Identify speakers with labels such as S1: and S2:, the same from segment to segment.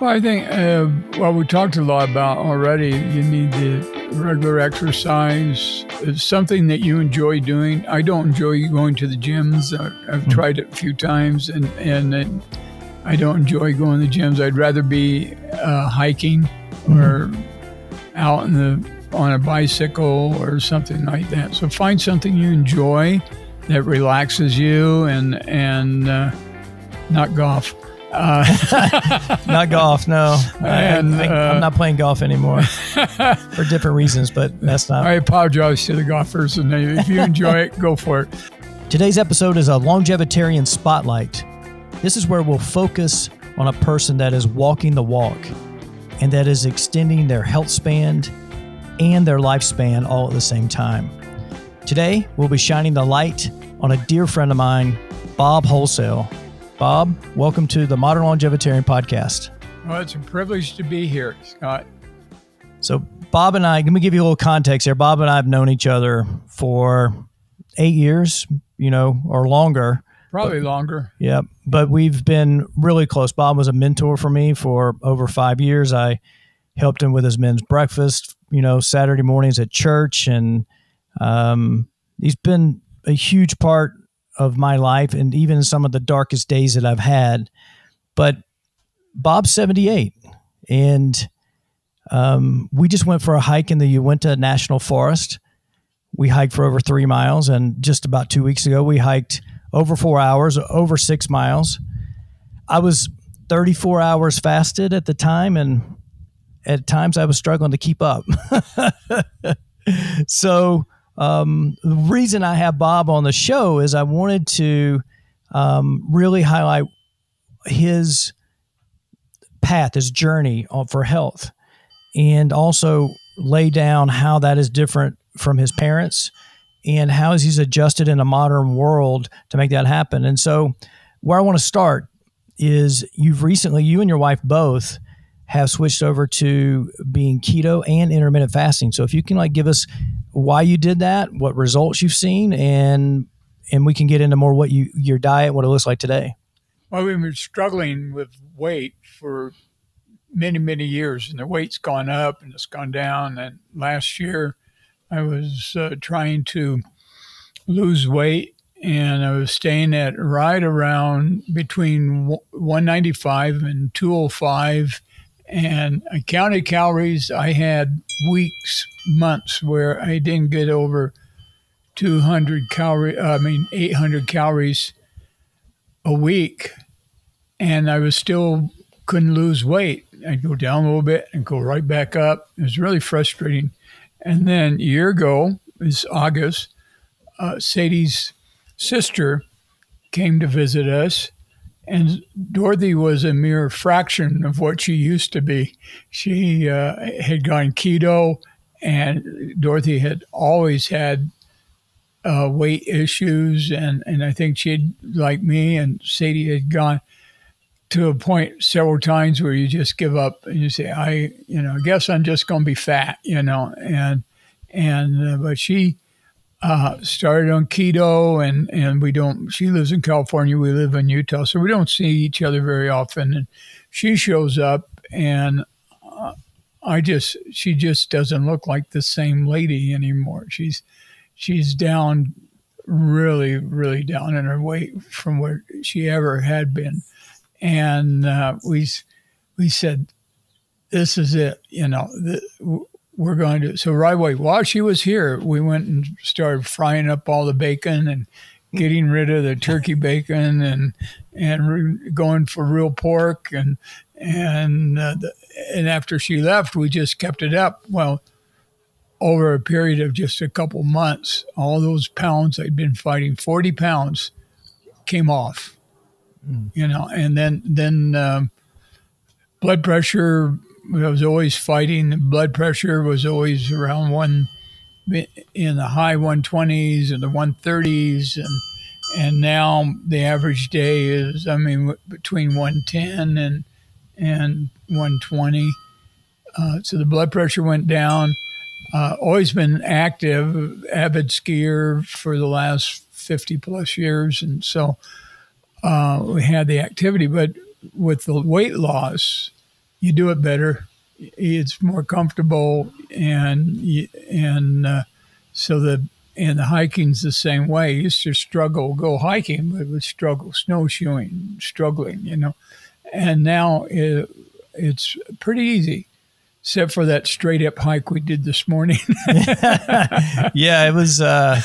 S1: Well, I think, uh, well, we talked a lot about already. You need the regular exercise. It's something that you enjoy doing. I don't enjoy going to the gyms. I, have mm tried it a few times, and and it, I don't enjoy going to the gyms. I'd rather be uh, hiking mm or out in the on a bicycle or something like that. So find something you enjoy that relaxes you, and and uh, not golf.
S2: Uh, not golf, no. And, I, am uh, not playing golf anymore for different reasons, but that's not.
S1: I apologize to the golfers, and if you enjoy it, go for it.
S2: Today's episode is a longevitarian spotlight. This is where we'll focus on a person that is walking the walk and that is extending their health span and their lifespan all at the same time. Today, we'll be shining the light on a dear friend of mine, Bob Wholesale. Bob, welcome to the Modern Longevitarian Podcast.
S1: Well, it's a privilege to be here, Scott.
S2: So, Bob and I, let me give you a little context here. Bob and I have known each other for eight years, you know, or longer.
S1: Probably but, longer.
S2: Yeah. But we've been really close. Bob was a mentor for me for over five years. I helped him with his men's breakfast, you know, Saturday mornings at church. And um, he's been a huge part of my life and even some of the darkest days that I've had. But Bob's 78 and um, we just went for a hike in the Uinta National Forest. We hiked for over three miles, and just about two weeks ago, we hiked over four hours, over six miles. I was 34 hours fasted at the time, and at times I was struggling to keep up. so um, the reason I have Bob on the show is I wanted to um, really highlight his path, his journey for health, and also lay down how that is different from his parents and how he's adjusted in a modern world to make that happen. And so, where I want to start is you've recently, you and your wife both have switched over to being keto and intermittent fasting. So if you can like give us why you did that, what results you've seen, and and we can get into more what you your diet, what it looks like today.
S1: Well, we've been struggling with weight for many many years, and the weight's gone up and it's gone down. And last year, I was uh, trying to lose weight, and I was staying at right around between 195 and 205 and I counted calories. I had weeks, months where I didn't get over 200 calories, I mean, 800 calories a week. And I was still couldn't lose weight. I'd go down a little bit and go right back up. It was really frustrating. And then a year ago, is August, uh, Sadie's sister came to visit us and Dorothy was a mere fraction of what she used to be. She uh, had gone keto, and Dorothy had always had uh, weight issues. And, and I think she had, like me and Sadie, had gone to a point several times where you just give up and you say, I, you know, I guess I'm just going to be fat, you know. And, and, uh, but she, uh, started on keto and, and we don't, she lives in California. We live in Utah. So we don't see each other very often. And she shows up and uh, I just, she just doesn't look like the same lady anymore. She's, she's down really, really down in her weight from where she ever had been. And uh, we, we said, this is it, you know, the, we're going to. So right away, while she was here, we went and started frying up all the bacon and getting rid of the turkey bacon and and re- going for real pork and and uh, the, and after she left, we just kept it up. Well, over a period of just a couple months, all those pounds I'd been fighting, forty pounds, came off. Mm. You know, and then then um, blood pressure I was always fighting. The blood pressure was always around one in the high 120s and the 130s, and and now the average day is I mean between 110 and and 120. Uh, so the blood pressure went down. Uh, always been active, avid skier for the last 50 plus years, and so uh, we had the activity. But with the weight loss, you do it better. It's more comfortable, and and uh, so the and the hiking's the same way. I used to struggle go hiking, but would struggle snowshoeing, struggling, you know. And now it, it's pretty easy except for that straight up hike we did this morning.
S2: yeah, it was. Uh,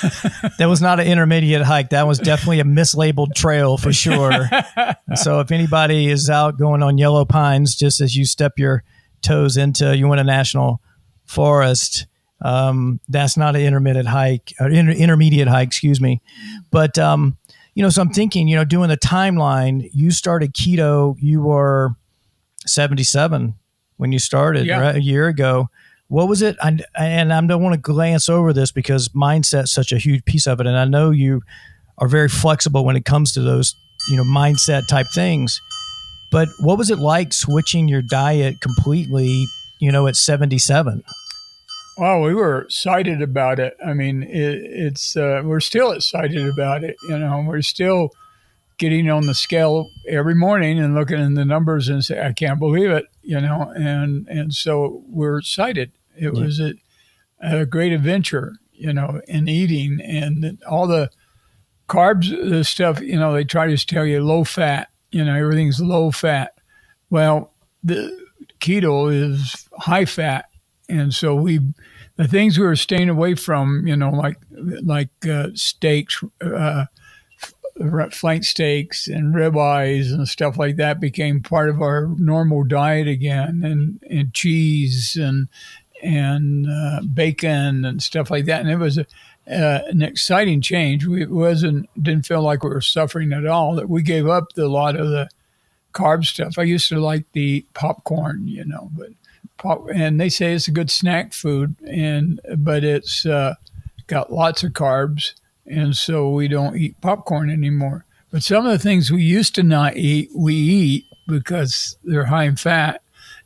S2: that was not an intermediate hike. That was definitely a mislabeled trail for sure. so if anybody is out going on yellow pines, just as you step your toes into Uinta national forest, um, that's not an intermittent hike, or inter- intermediate hike, excuse me. But um, you know, so I'm thinking, you know, doing the timeline. You started keto. You were 77 when you started yeah. right, a year ago. What was it? I, and I don't want to glance over this because mindset's such a huge piece of it. And I know you are very flexible when it comes to those, you know, mindset type things. But what was it like switching your diet completely, you know, at 77?
S1: Well, we were excited about it. I mean, it, it's uh, we're still excited about it. You know, we're still getting on the scale every morning and looking at the numbers and say, I can't believe it, you know, and, and so we're excited. It yeah. was a, a, great adventure, you know, in eating and all the carbs, the stuff, you know, they try to tell you low fat, you know, everything's low fat. Well, the keto is high fat. And so we, the things we were staying away from, you know, like, like uh, steaks, uh, flank steaks and ribeyes and stuff like that became part of our normal diet again, and, and cheese and and uh, bacon and stuff like that. And it was a, uh, an exciting change. We wasn't didn't feel like we were suffering at all. That we gave up the, a lot of the carb stuff. I used to like the popcorn, you know, but pop, and they say it's a good snack food, and but it's uh, got lots of carbs and so we don't eat popcorn anymore. But some of the things we used to not eat, we eat because they're high in fat,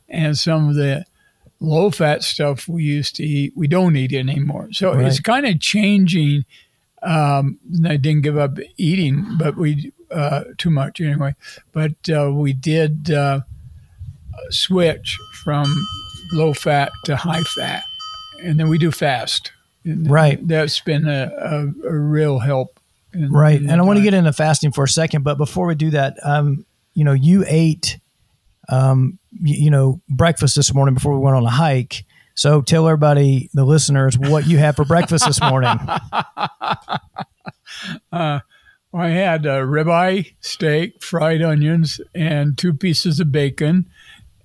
S1: and some of the low fat stuff we used to eat, we don't eat anymore. So right. it's kind of changing. Um, I didn't give up eating, but we uh, too much anyway. But uh, we did uh, switch from low fat to high fat, and then we do fast.
S2: And right.
S1: That's been a, a, a real help.
S2: In, right. In and I want to get into fasting for a second, but before we do that, um, you know, you ate, um, you, you know, breakfast this morning before we went on a hike. So tell everybody, the listeners, what you had for breakfast this morning.
S1: uh, I had a ribeye steak, fried onions, and two pieces of bacon,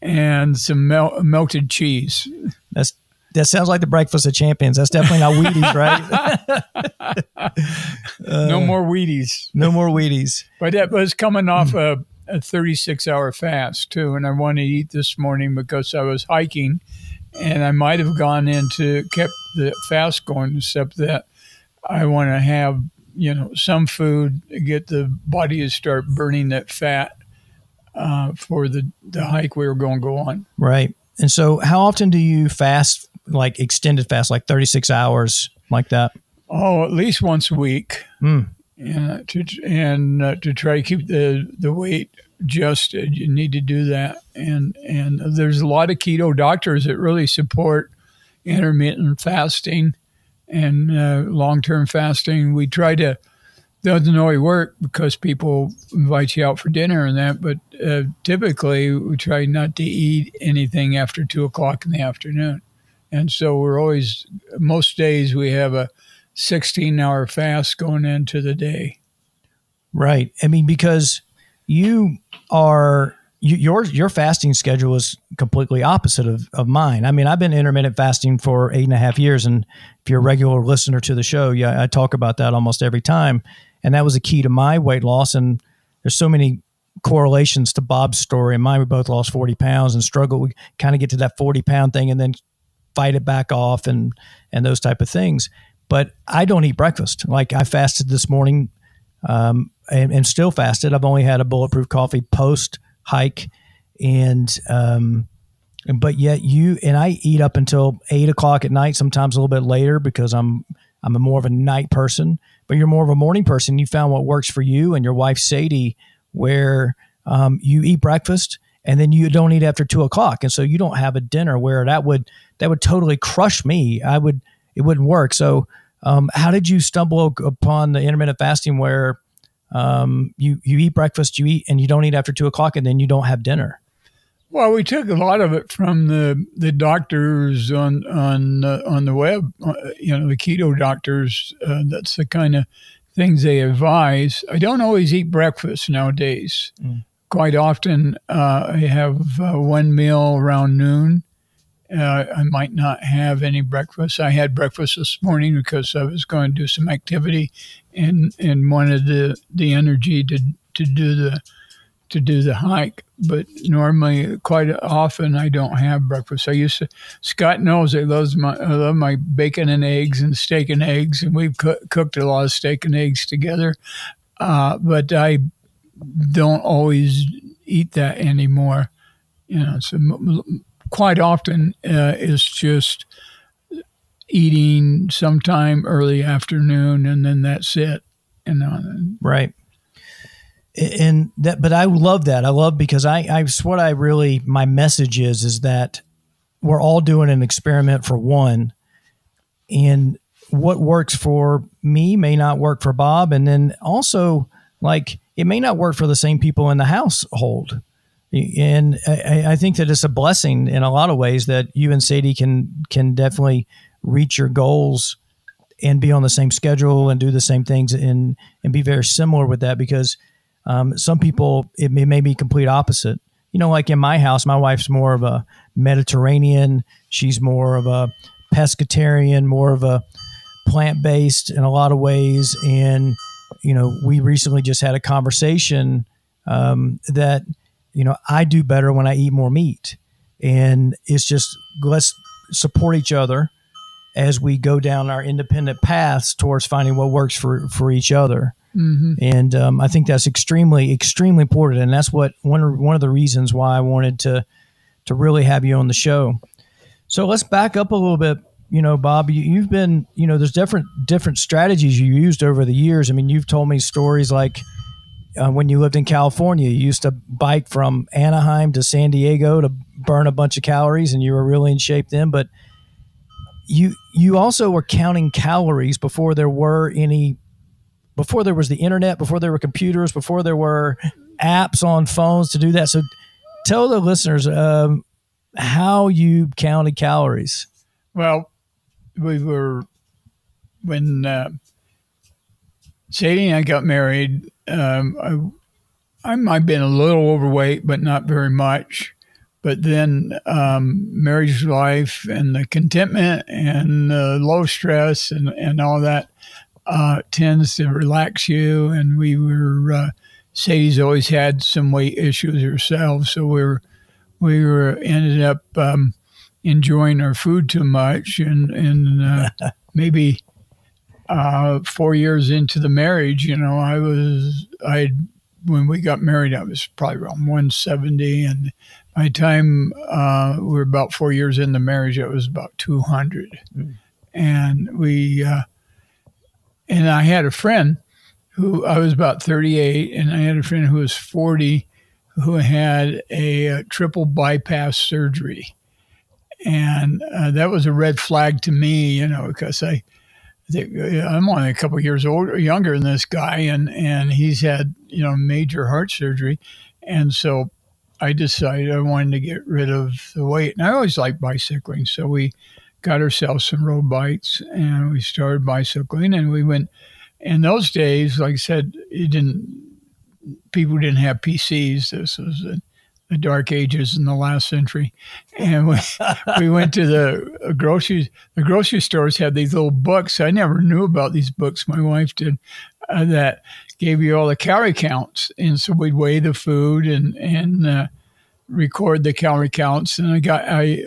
S1: and some mel- melted cheese.
S2: That's that sounds like the breakfast of champions. That's definitely not Wheaties, right?
S1: uh, no more Wheaties.
S2: No more Wheaties.
S1: But that was coming off a, a 36 hour fast too, and I wanted to eat this morning because I was hiking, and I might have gone into kept the fast going, except that I want to have you know some food to get the body to start burning that fat uh, for the the hike we were going to go on.
S2: Right. And so, how often do you fast like extended fast, like 36 hours, like that?
S1: Oh, at least once a week. Mm. Yeah, to, and uh, to try to keep the, the weight adjusted, you need to do that. And and there's a lot of keto doctors that really support intermittent fasting and uh, long term fasting. We try to doesn't always work because people invite you out for dinner and that, but uh, typically we try not to eat anything after two o'clock in the afternoon. And so we're always, most days we have a 16 hour fast going into the day.
S2: Right. I mean, because you are, you, your, your fasting schedule is completely opposite of, of mine. I mean, I've been intermittent fasting for eight and a half years. And if you're a regular listener to the show, yeah, I talk about that almost every time. And that was a key to my weight loss. And there's so many correlations to Bob's story and mine. We both lost 40 pounds and struggled. We kind of get to that 40 pound thing and then fight it back off and and those type of things. But I don't eat breakfast. Like I fasted this morning, um, and, and, still fasted. I've only had a bulletproof coffee post hike, and um, but yet you and I eat up until eight o'clock at night, sometimes a little bit later because I'm I'm a more of a night person. But you're more of a morning person. You found what works for you and your wife Sadie, where um, you eat breakfast and then you don't eat after two o'clock, and so you don't have a dinner where that would that would totally crush me. I would it wouldn't work. So, um, how did you stumble upon the intermittent fasting where um, you you eat breakfast, you eat, and you don't eat after two o'clock, and then you don't have dinner?
S1: Well, we took a lot of it from the the doctors on on uh, on the web. Uh, you know, the keto doctors. Uh, that's the kind of things they advise. I don't always eat breakfast nowadays. Mm. Quite often, uh, I have uh, one meal around noon. Uh, I might not have any breakfast. I had breakfast this morning because I was going to do some activity and and wanted the the energy to to do the to do the hike, but normally, quite often, I don't have breakfast. I used to. Scott knows I love my I love my bacon and eggs and steak and eggs, and we've co- cooked a lot of steak and eggs together. Uh, but I don't always eat that anymore. You know, so quite often uh, it's just eating sometime early afternoon, and then that's it. You know,
S2: right. And that but i love that. I love because i i what i really my message is is that we're all doing an experiment for one and what works for me may not work for bob and then also like it may not work for the same people in the household and I, I think that it's a blessing in a lot of ways that you and sadie can can definitely reach your goals and be on the same schedule and do the same things and and be very similar with that because um, some people, it may, may be complete opposite. You know, like in my house, my wife's more of a Mediterranean. She's more of a pescatarian, more of a plant based in a lot of ways. And, you know, we recently just had a conversation um, that, you know, I do better when I eat more meat. And it's just, let's support each other as we go down our independent paths towards finding what works for, for each other. Mm-hmm. And um, I think that's extremely, extremely important. And that's what one one of the reasons why I wanted to to really have you on the show. So let's back up a little bit. You know, Bob, you, have been, you know, there's different different strategies you used over the years. I mean, you've told me stories like uh, when you lived in California, you used to bike from Anaheim to San Diego to burn a bunch of calories, and you were really in shape then. But you you also were counting calories before there were any before there was the internet, before there were computers, before there were apps on phones to do that. So tell the listeners um, how you counted calories.
S1: Well, we were when uh, Sadie and I got married. Um, I, I might have been a little overweight, but not very much. But then um, marriage life and the contentment and the low stress and, and all that uh, tends to relax you. And we were, uh, Sadie's always had some weight issues herself. So we were, we were ended up um, enjoying our food too much. And, and uh, maybe uh, four years into the marriage, you know, I was, I, when we got married, I was probably around 170. And by the time uh, we were about four years in the marriage, it was about 200. Mm. And we, uh, and I had a friend who I was about 38, and I had a friend who was 40 who had a, a triple bypass surgery. And uh, that was a red flag to me, you know, because I, Uh, I'm only a couple years older, younger than this guy, and and he's had you know major heart surgery, and so I decided I wanted to get rid of the weight. And I always liked bicycling, so we got ourselves some road bikes and we started bicycling and we went in those days like i said it didn't people didn't have pcs this was the, dark ages in the last century and we, we went to the grocery the grocery stores had these little books i never knew about these books my wife did uh, that gave you all the calorie counts and so we'd weigh the food and and uh, record the calorie counts and i got i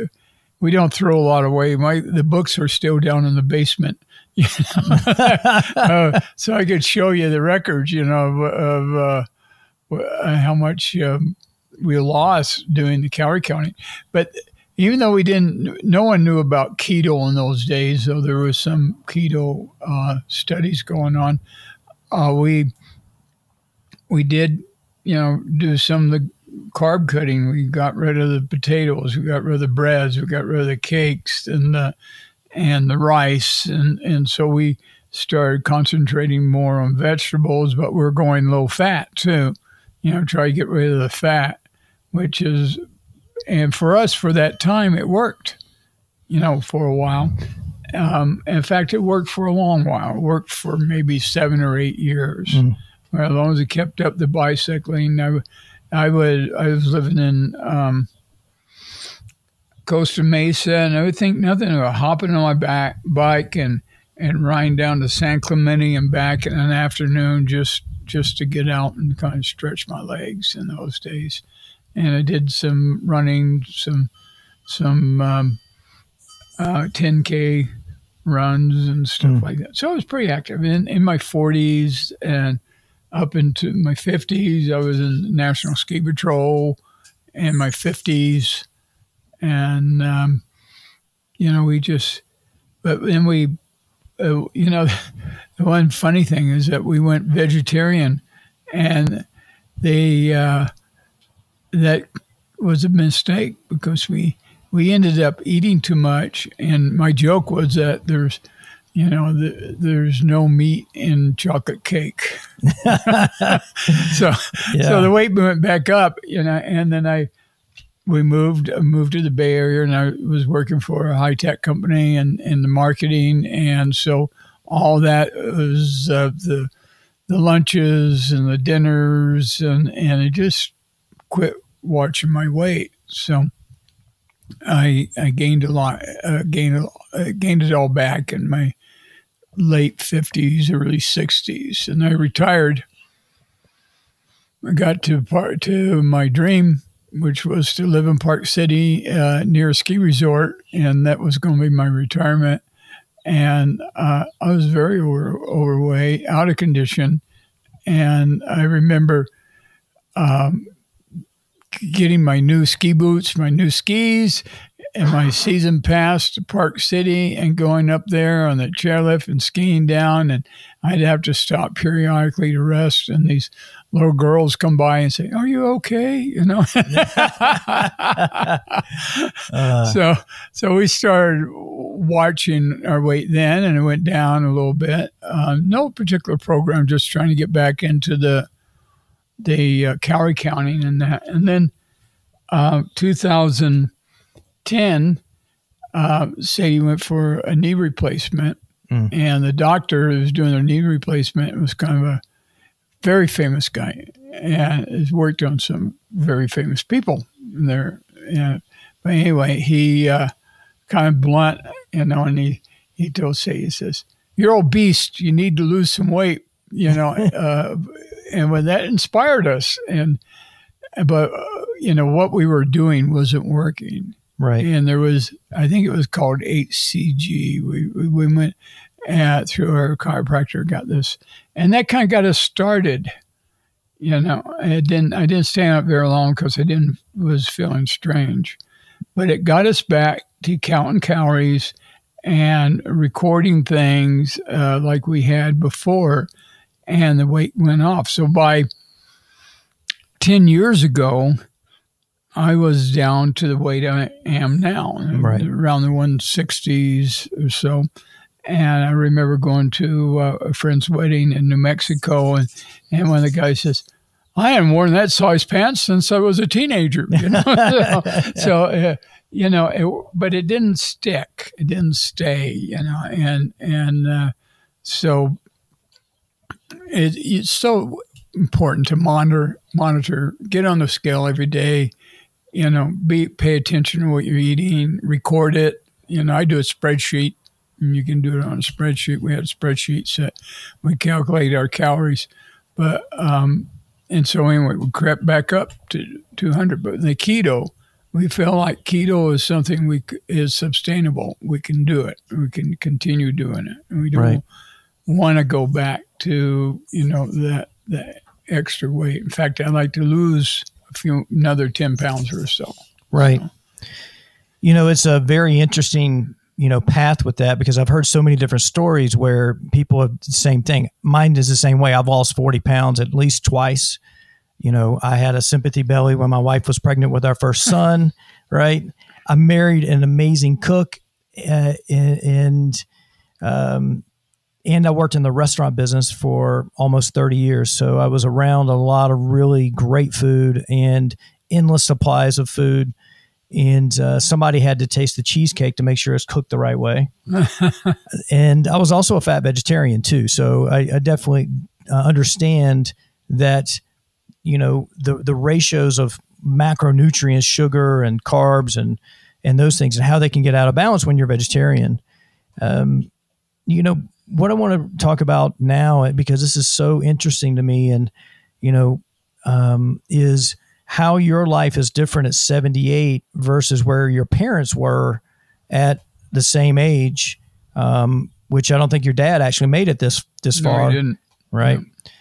S1: we don't throw a lot away. My the books are still down in the basement. You know? uh, so I could show you the records, you know, of, of uh, how much um, we lost doing the calorie counting. But even though we didn't, no one knew about keto in those days, though there was some keto uh, studies going on. Uh, we we did, you know, do some of the carb cutting. We got rid of the potatoes, we got rid of the breads, we got rid of the cakes and the and the rice, and and so we started concentrating more on vegetables, but we're going low fat too. You know, try to get rid of the fat, which is, and for us for that time it worked. You know, for a while. Um, in fact, it worked for a long while. It worked for maybe seven or eight years. Mm. Well, as long as I kept up the bicycling, I, I would. I was living in um, Costa Mesa, and I would think nothing of hopping on my back bike and and riding down to San Clemente and back in an afternoon just just to get out and kind of stretch my legs in those days. And I did some running, some some um, uh, 10k runs and stuff mm. like that. So I was pretty active in, in my 40s and up into my 50s. I was in National Ski Patrol in my 50s. And, um, you know, we just, but then we, uh, you know, the one funny thing is that we went vegetarian and they, uh, that was a mistake because we, we ended up eating too much. And my joke was that there's, you know, the, there's no meat in chocolate cake. so, yeah. so the weight went back up, you know, and then I, we moved, moved to the Bay Area and I was working for a high tech company and in the marketing. And so all that was uh, the, the lunches and the dinners and, and I just quit watching my weight. So, I, I gained a lot, uh, gained uh, gained it all back in my late fifties, early sixties, and I retired. I got to part to my dream, which was to live in Park City uh, near a ski resort, and that was going to be my retirement. And uh, I was very over, overweight, out of condition, and I remember um, getting my new ski boots, my new skis, and my season pass to Park City and going up there on the chairlift and skiing down. And I'd have to stop periodically to rest. And these little girls come by and say, Are you okay? You know? uh. So, so we started watching our weight then and it went down a little bit. Uh, no particular program, just trying to get back into the the uh, calorie counting and that. And then uh, 2010, uh, Sadie went for a knee replacement, mm. and the doctor who was doing her knee replacement was kind of a very famous guy and has worked on some very famous people there. And, but anyway, he uh, kind of blunt, you know, and he, he told Sadie, he says, You're obese. You need to lose some weight, you know. and when that inspired us, and but uh, you know what we were doing wasn't working.
S2: Right.
S1: And there was, I think it was called HCG. We we, we went at, through our chiropractor, got this, and that kind of got us started. You know, I didn't I didn't stay up very long because I didn't was feeling strange, but it got us back to counting calories and recording things uh, like we had before and the weight went off. So by 10 years ago, I was down to the weight I am now,
S2: right.
S1: around the 160s or so. And I remember going to uh, a friend's wedding in New Mexico, and, and one of the guys says, I haven't worn that size pants since I was a teenager. You know, so, so uh, you know, it, but it didn't stick. It didn't stay. You know, and and uh, so it, it's so important to monitor, monitor, get on the scale every day. You know, be pay attention to what you're eating, record it. You know, I do a spreadsheet, and you can do it on a spreadsheet. We had a spreadsheet that we calculate our calories, but um, and so anyway, we crept back up to 200. But the keto, we feel like keto is something we is sustainable. We can do it. We can continue doing it. And we don't right. want to go back to you know that that extra weight. In fact, I'd like to lose a few another ten pounds or so.
S2: Right. You know, it's a very interesting you know path with that because I've heard so many different stories where people have the same thing. Mine is the same way. I've lost forty pounds at least twice. you know, I had a sympathy belly when my wife was pregnant with our first son, right? I married an amazing cook, uh, and um, and I worked in the restaurant business for almost 30 years. So I was around a lot of really great food and endless supplies of food. And uh, somebody had to taste the cheesecake to make sure it's cooked the right way. and I was also a fat vegetarian too. So I, I definitely uh, understand that, you know, the, the ratios of macronutrients, sugar and carbs and, and those things and how they can get out of balance when you're vegetarian. Um, you know, what I want to talk about now, because this is so interesting to me, and you know, um, is how your life is different at 78 versus where your parents were at the same age. Um, which I don't think your dad actually made it this this
S1: No,
S2: far,
S1: he didn't.
S2: right?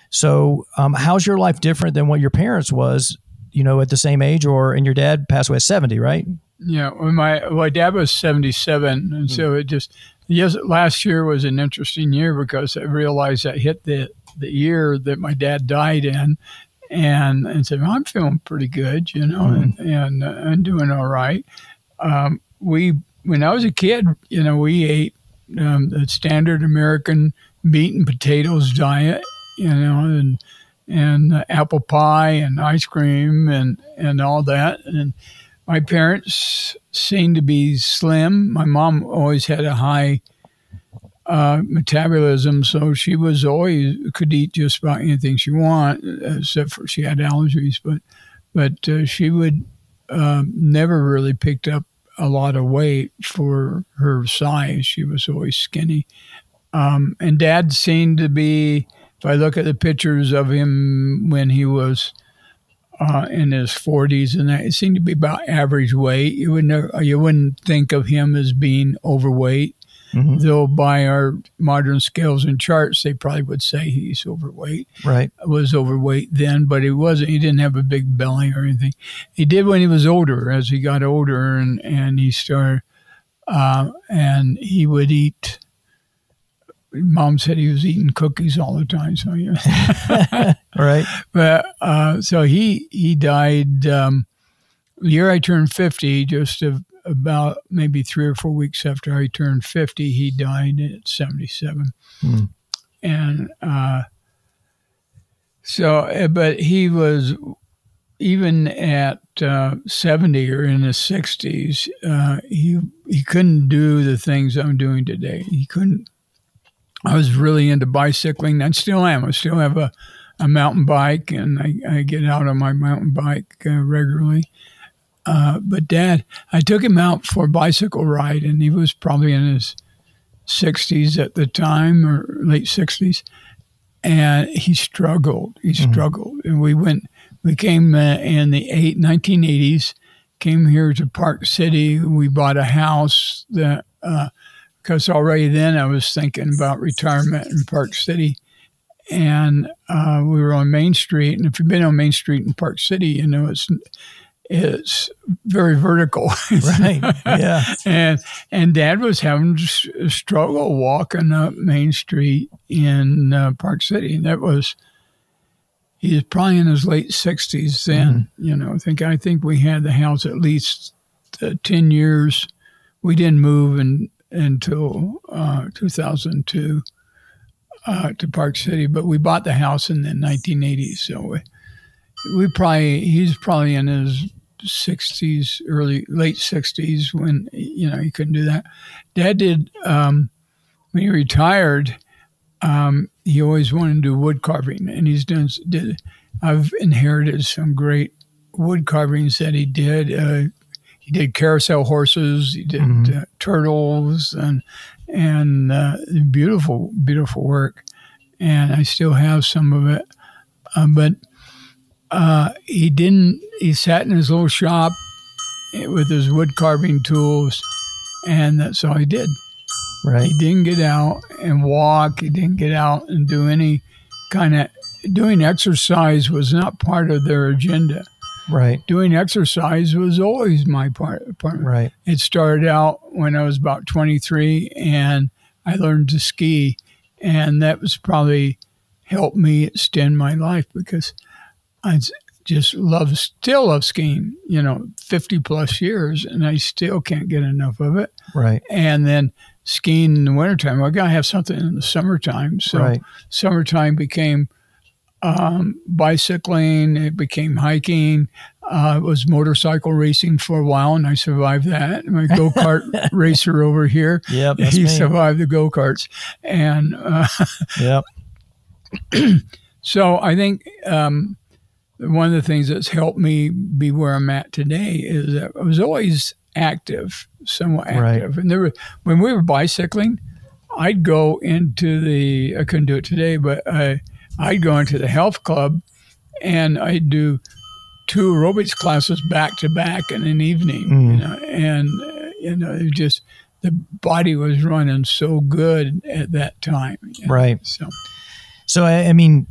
S2: So, um, how's your life different than what your parents was? You know, at the same age, or and your dad passed away at 70, right?
S1: Yeah, when my my dad was seventy seven, and so it just yes. Last year was an interesting year because I realized I hit the the year that my dad died in, and and said well, I'm feeling pretty good, you know, and and, uh, and doing all right. Um, we when I was a kid, you know, we ate um, the standard American meat and potatoes diet, you know, and and uh, apple pie and ice cream and and all that and my parents seemed to be slim. My mom always had a high uh, metabolism, so she was always could eat just about anything she wanted, except for she had allergies. But but uh, she would um, never really picked up a lot of weight for her size. She was always skinny. Um, and Dad seemed to be. If I look at the pictures of him when he was uh, in his 40s, and that it seemed to be about average weight. You would never, you wouldn't think of him as being overweight,
S2: Mhm.
S1: though by our modern scales and charts, they probably would say he's overweight.
S2: Right.
S1: Was overweight then, but he wasn't. He didn't have a big belly or anything. He did when he was older. As he got older, and and he started, uh, and he would eat. Mom said he was eating cookies all the time. So yeah.
S2: Right.
S1: But uh, so he he died um, the year I turned fifty, just a, about maybe three or four weeks after I turned fifty. He died at seventy seven,
S2: Hmm.
S1: and uh, so uh, but he was even at uh, seventy or in his sixties. Uh, he he couldn't do the things I'm doing today. He couldn't. I was really into bicycling. I still am. I still have a a mountain bike and I, I get out on my mountain bike uh, regularly. Uh, but dad, I took him out for a bicycle ride and he was probably in his 60s at the time or late 60s. And he struggled. He struggled. And we went, we came uh, in the eight, 1980s, came here to Park City. We bought a house that, because already then I was thinking about retirement in Park City and uh, we were on Main Street. And if you've been on Main Street in Park City, you know it's it's very vertical.
S2: Right. Yeah.
S1: and and Dad was having a struggle walking up Main Street in uh, Park City, and that was he was probably in his late sixties then. You know, I think I think we had the house at least uh, ten years. We didn't move in, until uh, two thousand two uh, to Park City, but we bought the house in the 1980s. So we, we probably he's probably in his 60s, early late 60s when you know he couldn't do that. Dad did um, when he retired. Um, he always wanted to do wood carving, and he's done. Did I've inherited some great wood carvings that he did. Uh, he did carousel horses. He did uh, turtles and and uh, beautiful, beautiful work. And I still have some of it, uh, but uh, he didn't. He sat in his little shop with his wood carving tools, and that's all he did.
S2: Right.
S1: He didn't get out and walk. He didn't get out and do any kind of doing exercise was not part of their agenda.
S2: Right.
S1: Doing exercise was always my part. part.
S2: Right.
S1: It started out when I was about 23 and I learned to ski. And that was probably helped me extend my life because I, just love, still love skiing, you know, 50 plus years, and I still can't get enough of it.
S2: Right.
S1: And then skiing in the wintertime, well, I got to have something in the summertime. So
S2: Right.
S1: summertime became um, bicycling, it became hiking. Uh, it was motorcycle racing for a while, and I survived that. My go kart racer over here,
S2: Yep.
S1: He
S2: me.
S1: survived the go karts. And uh,
S2: Yep.
S1: so I think um, one of the things that's helped me be where I'm at today is that I was always active, somewhat
S2: Right.
S1: active. And there were, when we were bicycling, I'd go into the, I couldn't do it today, but I, I'd go into the health club and I'd do two aerobics classes back to back in an evening, you
S2: Mm.
S1: know, and, uh, you know, it just, the body was running so good at that time. you know.
S2: Right.
S1: So,
S2: So I, I mean,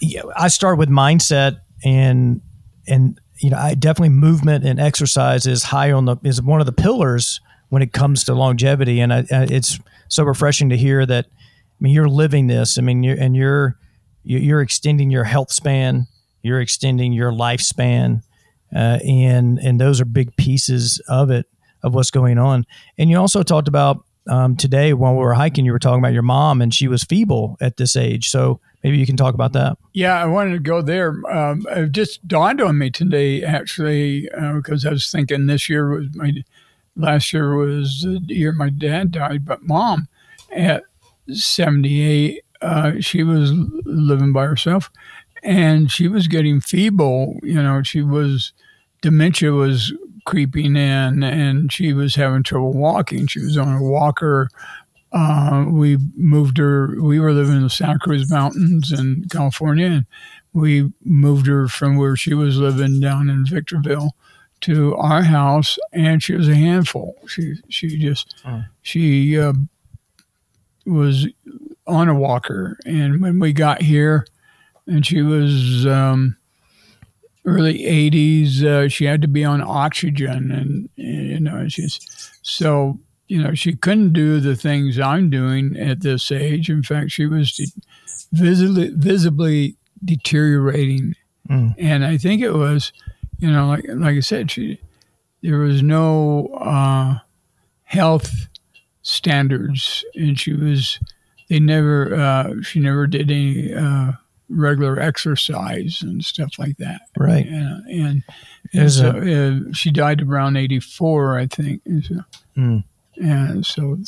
S2: yeah, I start with mindset and and you know I definitely movement and exercise is high on the is one of the pillars when it comes to longevity, and I, I, it's so refreshing to hear that. I mean, you're living this. I mean, you're and you're you- you're extending your health span, you're extending your lifespan, uh, and and those are big pieces of it of what's going on. And you also talked about um, today while we were hiking, you were talking about your mom, and she was feeble at this age. So maybe you can talk about that.
S1: Yeah, I wanted to go there. Um, it just dawned on me today, actually, uh, because I was thinking this year was my last year was the year my dad died, but mom at 78, uh, she was living by herself and she was getting feeble. You know, she was, dementia was creeping in and she was having trouble walking. She was on a walker. Uh, we moved her, we were living in the Santa Cruz Mountains in California, and we moved her from where she was living down in Victorville to our house, and she was a handful. She she just
S2: Mm.
S1: she uh, was on a walker, and when we got here, and she was um, early '80s, uh, she had to be on oxygen, and you know she's so you know she couldn't do the things I'm doing at this age. In fact, she was de- visibly visibly deteriorating
S2: Mm.
S1: and I think it was, you know, like like I said, she there was no uh, health standards, and she was they never uh, she never did any uh, regular exercise and stuff like that.
S2: Right.
S1: And, and, and so, uh, she died around eighty four, I think. And so,
S2: Mm.
S1: and so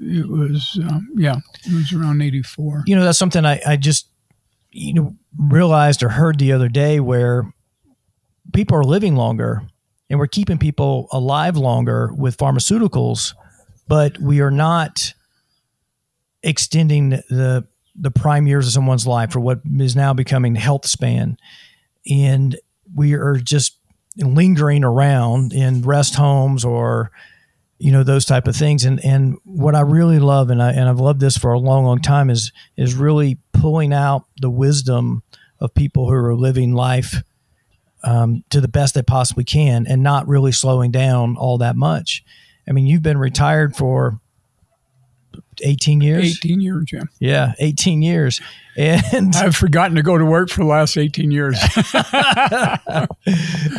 S1: it was um, yeah, it was around eighty four.
S2: You know, that's something I, I just you know realized or heard the other day where people are living longer and we're keeping people alive longer with pharmaceuticals, but we are not extending the the prime years of someone's life or what is now becoming health span. And we are just lingering around in rest homes or you know those type of things and and what I really love and I and I've loved this for a long long time is is really pulling out the wisdom of people who are living life um, to the best they possibly can and not really slowing down all that much. I mean, you've been retired for 18 years.
S1: Eighteen years, yeah.
S2: Yeah, 18 years. And
S1: I've forgotten to go to work for the last eighteen years.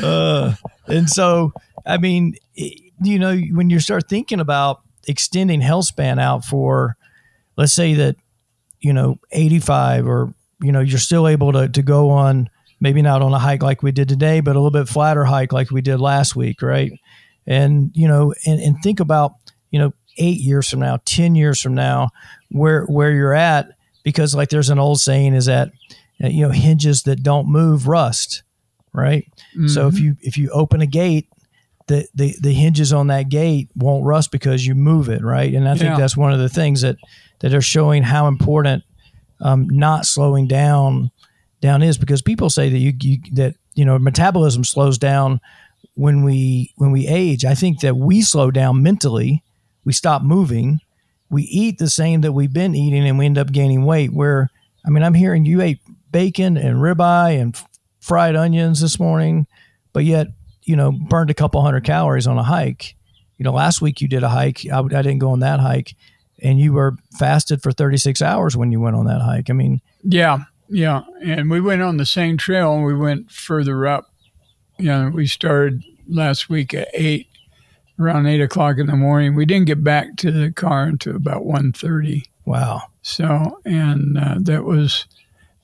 S2: uh, and so, I mean, you know, when you start thinking about extending health span out for, let's say that, you know, 85 or, you know, you're still able to, to go on, maybe not on a hike like we did today, but a little bit flatter hike like we did last week, right? And, you know, and, and think about, you know, eight years from now, 10 years from now, where, where you're at, because like there's an old saying is that, uh, you know, hinges that don't move rust, right? So if you if you open a gate, the, the the hinges on that gate won't rust because you move it, right? And I think
S1: Yeah.
S2: that's one of the things that that are showing how important um, not slowing down down is because people say that you, you that you know metabolism slows down when we when we age. I think that we slow down mentally. We stop moving. We eat the same that we've been eating, and we end up gaining weight. Where I mean, I'm hearing you ate bacon and ribeye and fried onions this morning, but yet you know burned a couple hundred calories on a hike. You know, last week you did a hike. I, I didn't go on that hike, and you were fasted for 36 hours when you went on that hike. I mean,
S1: Yeah, Yeah, and we went on the same trail and we went further up. You know, we started last week at eight, around eight o'clock in the morning. We didn't get back to the car until about 1.30.
S2: Wow.
S1: So, and uh, that was,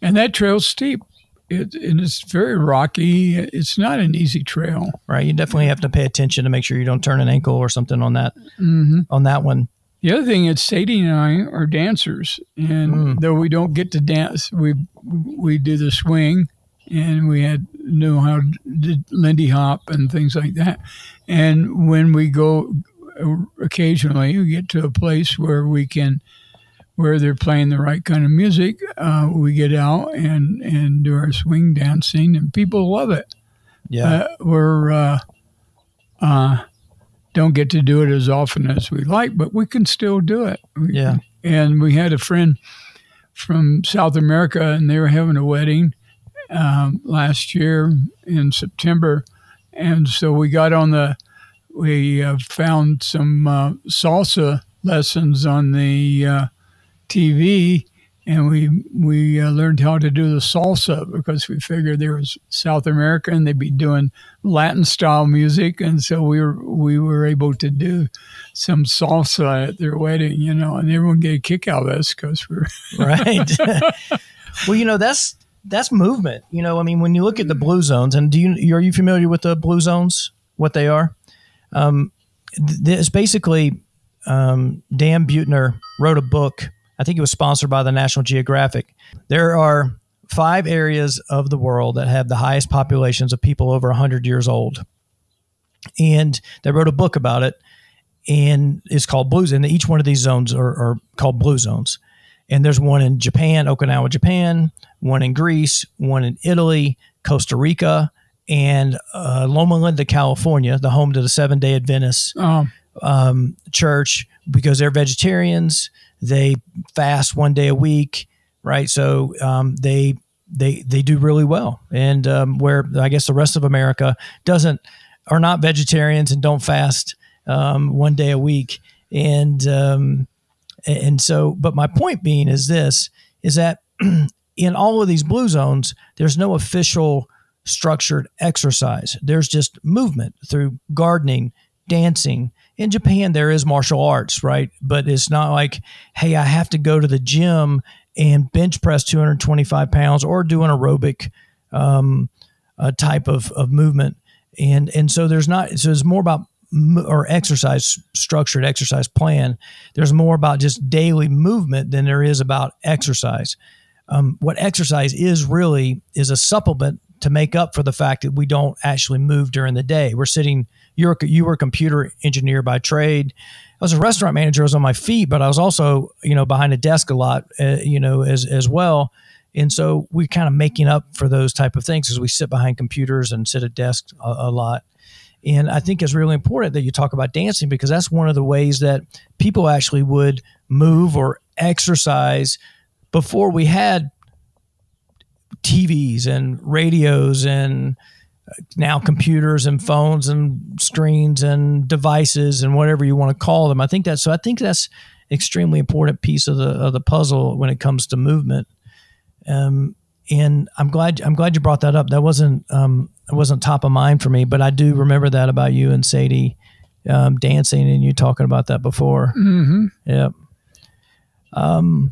S1: and that trail's steep. It, and it's very rocky. It's not an easy trail.
S2: Right. You definitely have to pay attention to make sure you don't turn an ankle or something on that
S1: Mm-hmm.
S2: on that one.
S1: The other thing is Sadie and I are dancers, and
S2: Mm.
S1: though we don't get to dance, we we do the swing, and we had know how to Lindy Hop and things like that. And when we go, uh, occasionally we get to a place where we can, where they're playing the right kind of music, uh, we get out and and do our swing dancing, and people love it.
S2: Yeah.
S1: Uh, we're uh, uh, don't get to do it as often as we like, but we can still do it. We-
S2: Yeah.
S1: And we had a friend from South America, and they were having a wedding um, last year in September, and so we got on the. We uh, found some uh, salsa lessons on the uh, TV, and we we uh, learned how to do the salsa because we figured there was South America and they'd be doing Latin style music, and so we were we were able to do some salsa at their wedding, you know, and everyone get a kick out of us because we're
S2: right. well, you know that's that's movement. You know, I mean, when you look at the blue zones, and do you are you familiar with the blue zones? What they are? Um, th- it's basically um, Dan Buettner wrote a book. I think it was sponsored by the National Geographic. There are five areas of the world that have the highest populations of people over 100 years old. And they wrote a book about it, and it's called Blues. And each one of these zones are, are called blue zones and there's one in Japan, Okinawa, Japan, one in Greece, one in Italy, Costa Rica, and uh, Loma Linda, California, the home to the Seven Day Adventist
S1: um,
S2: um, church because they're vegetarians. They fast one day a week, right? So um, they they they do really well. And um, where I guess the rest of America doesn't are not vegetarians and don't fast um, one day a week. And um, and so, but my point being is this: is that in all of these blue zones, there's no official structured exercise. There's just movement through gardening, dancing. In Japan, there is martial arts, right? But it's not like, hey, I have to go to the gym and bench press 225 pounds or do an aerobic um, uh, type of, of movement. And and so there's not. So it's more about or exercise structured exercise plan. There's more about just daily movement than there is about exercise. Um, what exercise is really is a supplement to make up for the fact that we don't actually move during the day. We're sitting. You're you were a computer engineer by trade. I was a restaurant manager. I was on my feet, but I was also you know behind a desk a lot. Uh, you know as as well. And so we're kind of making up for those type of things as we sit behind computers and sit at desks a, a lot. And I think it's really important that you talk about dancing because that's one of the ways that people actually would move or exercise before we had TVs and radios and now computers and phones and screens and devices and whatever you want to call them. I think that's so I think that's extremely important piece of the of the puzzle when it comes to movement. Um, and I'm glad I'm glad you brought that up. That wasn't um, it wasn't top of mind for me, but I do remember that about you and Sadie um, dancing and you talking about that before.
S1: hmm
S2: Yep. Um,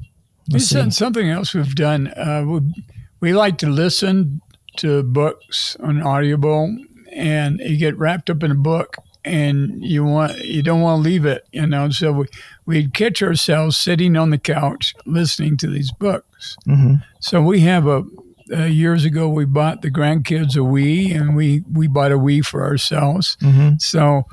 S2: let's see.
S1: something else we've done. Uh, we, we like to listen to books on Audible, and you get wrapped up in a book, and you want you don't want to leave it, you know. So we we'd catch ourselves sitting on the couch listening to these books.
S2: Mhm.
S1: So we have a. Uh, years ago, we bought the grandkids a Wii, and we we bought a Wii for ourselves.
S2: Mhm.
S1: So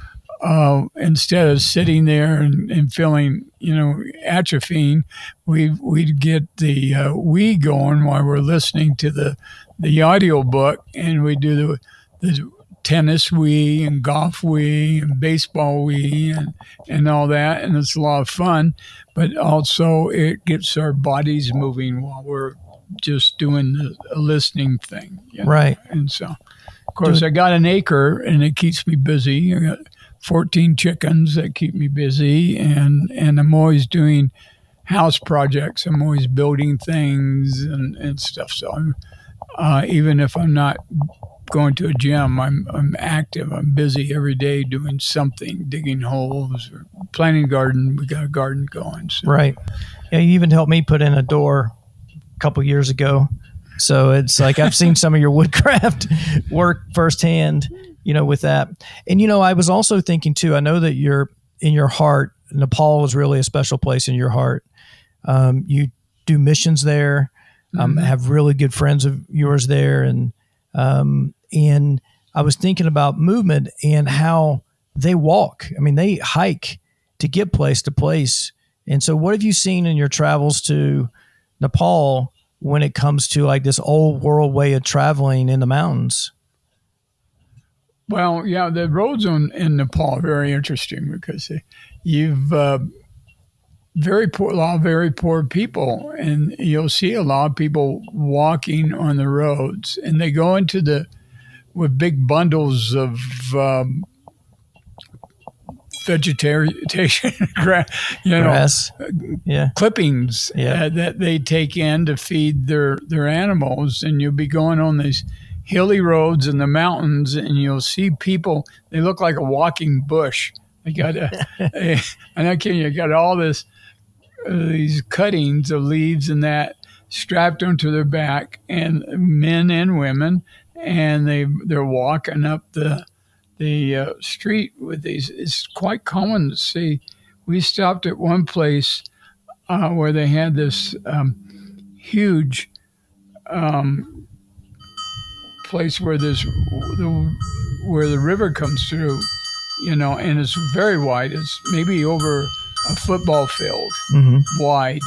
S1: uh, instead of sitting there and, and feeling, you know, atrophying, we we'd get the uh, Wii going while we're listening to the the audio book, and we do the the tennis Wii and golf Wii and baseball Wii and and all that, and it's a lot of fun. But also, it gets our bodies moving while we're just doing the a listening thing. you know?
S2: Right.
S1: And so, of course, I got an acre and it keeps me busy. I got 14 chickens that keep me busy. And, and I'm always doing house projects. I'm always building things and, and stuff. So I'm, uh, even if I'm not going to a gym, I'm I'm active. I'm busy every day doing something, digging holes or planting a garden. We got a garden going. So.
S2: Right. Yeah, you even helped me put in a door a couple years ago. So it's like I've seen some of your woodcraft work firsthand, you know, with that. And you know, I was also thinking too. I know that you're in your heart. Nepal is really a special place in your heart. Um, you do missions there. Um,
S1: Mhm.
S2: Have really good friends of yours there, and um, and I was thinking about movement and how they walk. I mean, they hike to get place to place. And so, what have you seen in your travels to Nepal when it comes to like this old world way of traveling in the mountains?
S1: Well, yeah, the roads in, in Nepal are very interesting because you've uh, very poor, a lot of very poor people, and you'll see a lot of people walking on the roads, and they go into the with big bundles of um, vegetation, you know,
S2: Grass. Yeah.
S1: clippings
S2: Yeah.
S1: uh, that they take in to feed their their animals and you'll be going on these hilly roads in the mountains and you'll see people they look like a walking bush they got a, a and i can you got all this these cuttings of leaves and that strapped onto their back and men and women and they they're walking up the the uh, street with these it's quite common to see we stopped at one place uh, where they had this um, huge um, place where this the, where the river comes through, you know, and it's very wide. It's maybe over a football field
S2: hmm
S1: wide,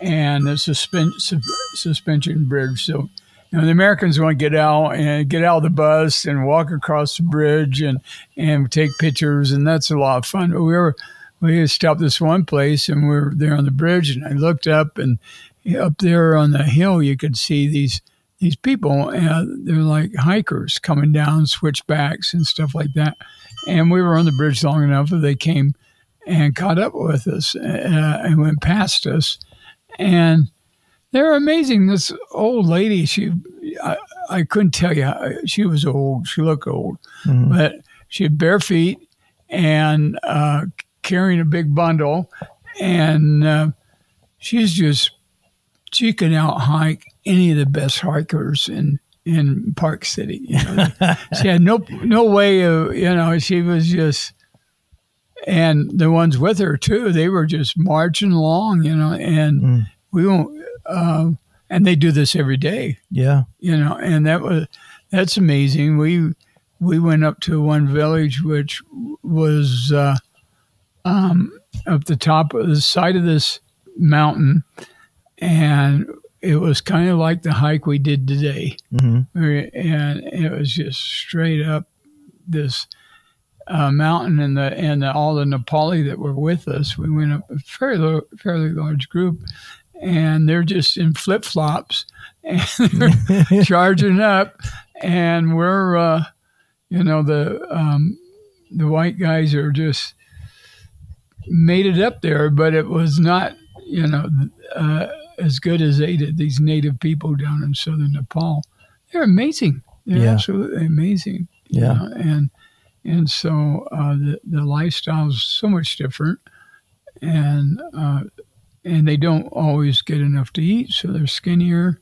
S1: and a suspen- sus- suspension bridge. So, you know, the Americans want to get out and get out of the bus and walk across the bridge and and take pictures, and that's a lot of fun. But we were we stopped this one place, and we were there on the bridge, and I looked up, and up there on the hill, you could see these these people, and they're like hikers coming down switchbacks and stuff like that. And we were on the bridge long enough that they came and caught up with us uh, and went past us. And they're amazing. This old lady, she, I, I couldn't tell you, how, she was old. She looked old,
S2: Mhm.
S1: but she had bare feet and uh, carrying a big bundle. And uh, she's just, she can out hike any of the best hikers in in Park City. You know, she had no no way of you know she was just and the ones with her too they were just marching along you know and
S2: Mm.
S1: we won't uh, and they do this every day
S2: Yeah.
S1: you know and that was that's amazing we we went up to one village which was uh, um, up the top of the side of this mountain and it was kind of like the hike we did today
S2: hmm
S1: and it was just straight up this uh, mountain and the and the, all the Nepali that were with us. We went up a fairly fairly large group, and they're just in flip flops and they're charging up, and we're uh, you know the um, the white guys are just made it up there, but it was not you know uh, as good as they did. These native people down in southern Nepal, they're amazing. They're
S2: Yeah.
S1: absolutely amazing.
S2: Yeah.
S1: know, and and so uh, the the lifestyle is so much different, and uh, and they don't always get enough to eat, so they're skinnier,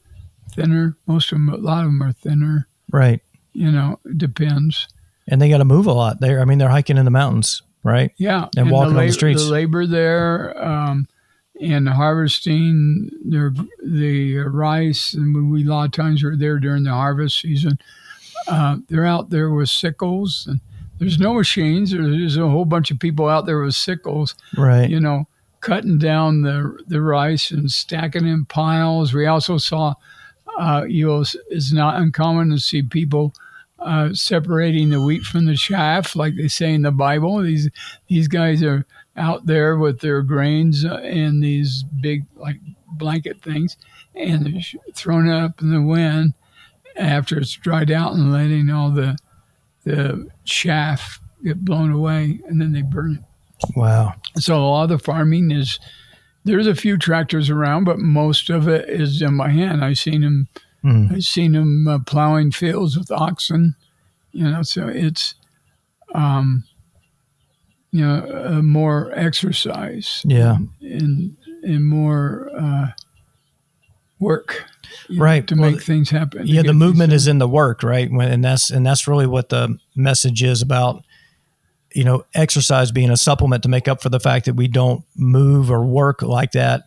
S1: thinner. Most of them, a lot of them are thinner.
S2: Right.
S1: You know, it depends.
S2: And they got to move a lot there. I mean, they're hiking in the mountains, right?
S1: Yeah,
S2: And walking on the streets.
S1: The labor there, um, and harvesting their the rice, and we, we a lot of times are there during the harvest season. Uh, they're out there with sickles, and there's no machines. There's a whole bunch of people out there with sickles,
S2: Right.
S1: you know, cutting down the the rice and stacking in piles. We also saw, uh, you know, it's- not uncommon to see people uh, separating the wheat from the chaff, like they say in the Bible. These these guys are out there with their grains uh, in these big like blanket things, and they're thrown up in the wind after it's dried out and letting all the the chaff get blown away, and then they burn it.
S2: Wow.
S1: So a lot of the farming is there's a few tractors around, but most of it is done by hand. I've seen them.
S2: Mm.
S1: I've seen them uh, plowing fields with oxen. You know, so it's, um, you know, uh, more exercise
S2: Yeah.
S1: and and more uh, work,
S2: Right.
S1: to
S2: Well,
S1: make things happen.
S2: yeah the movement is in the work right When- and that's and that's really what the message is about you know exercise being a supplement to make up for the fact that we don't move or work like that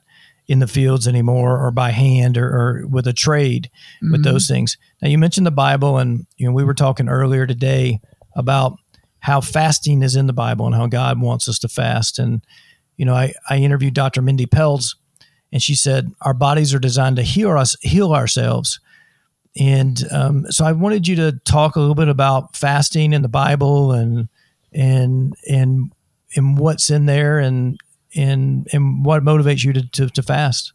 S2: in the fields anymore or by hand or, or with a trade with
S1: Mhm.
S2: those things now you mentioned the bible and you know we were talking earlier today about how fasting is in the bible and how god wants us to fast and you know i, I interviewed dr mindy pelz and she said our bodies are designed to heal us heal ourselves and um, so I wanted you to talk a little bit about fasting in the Bible and and and and what's in there and and and what motivates you to to, to fast.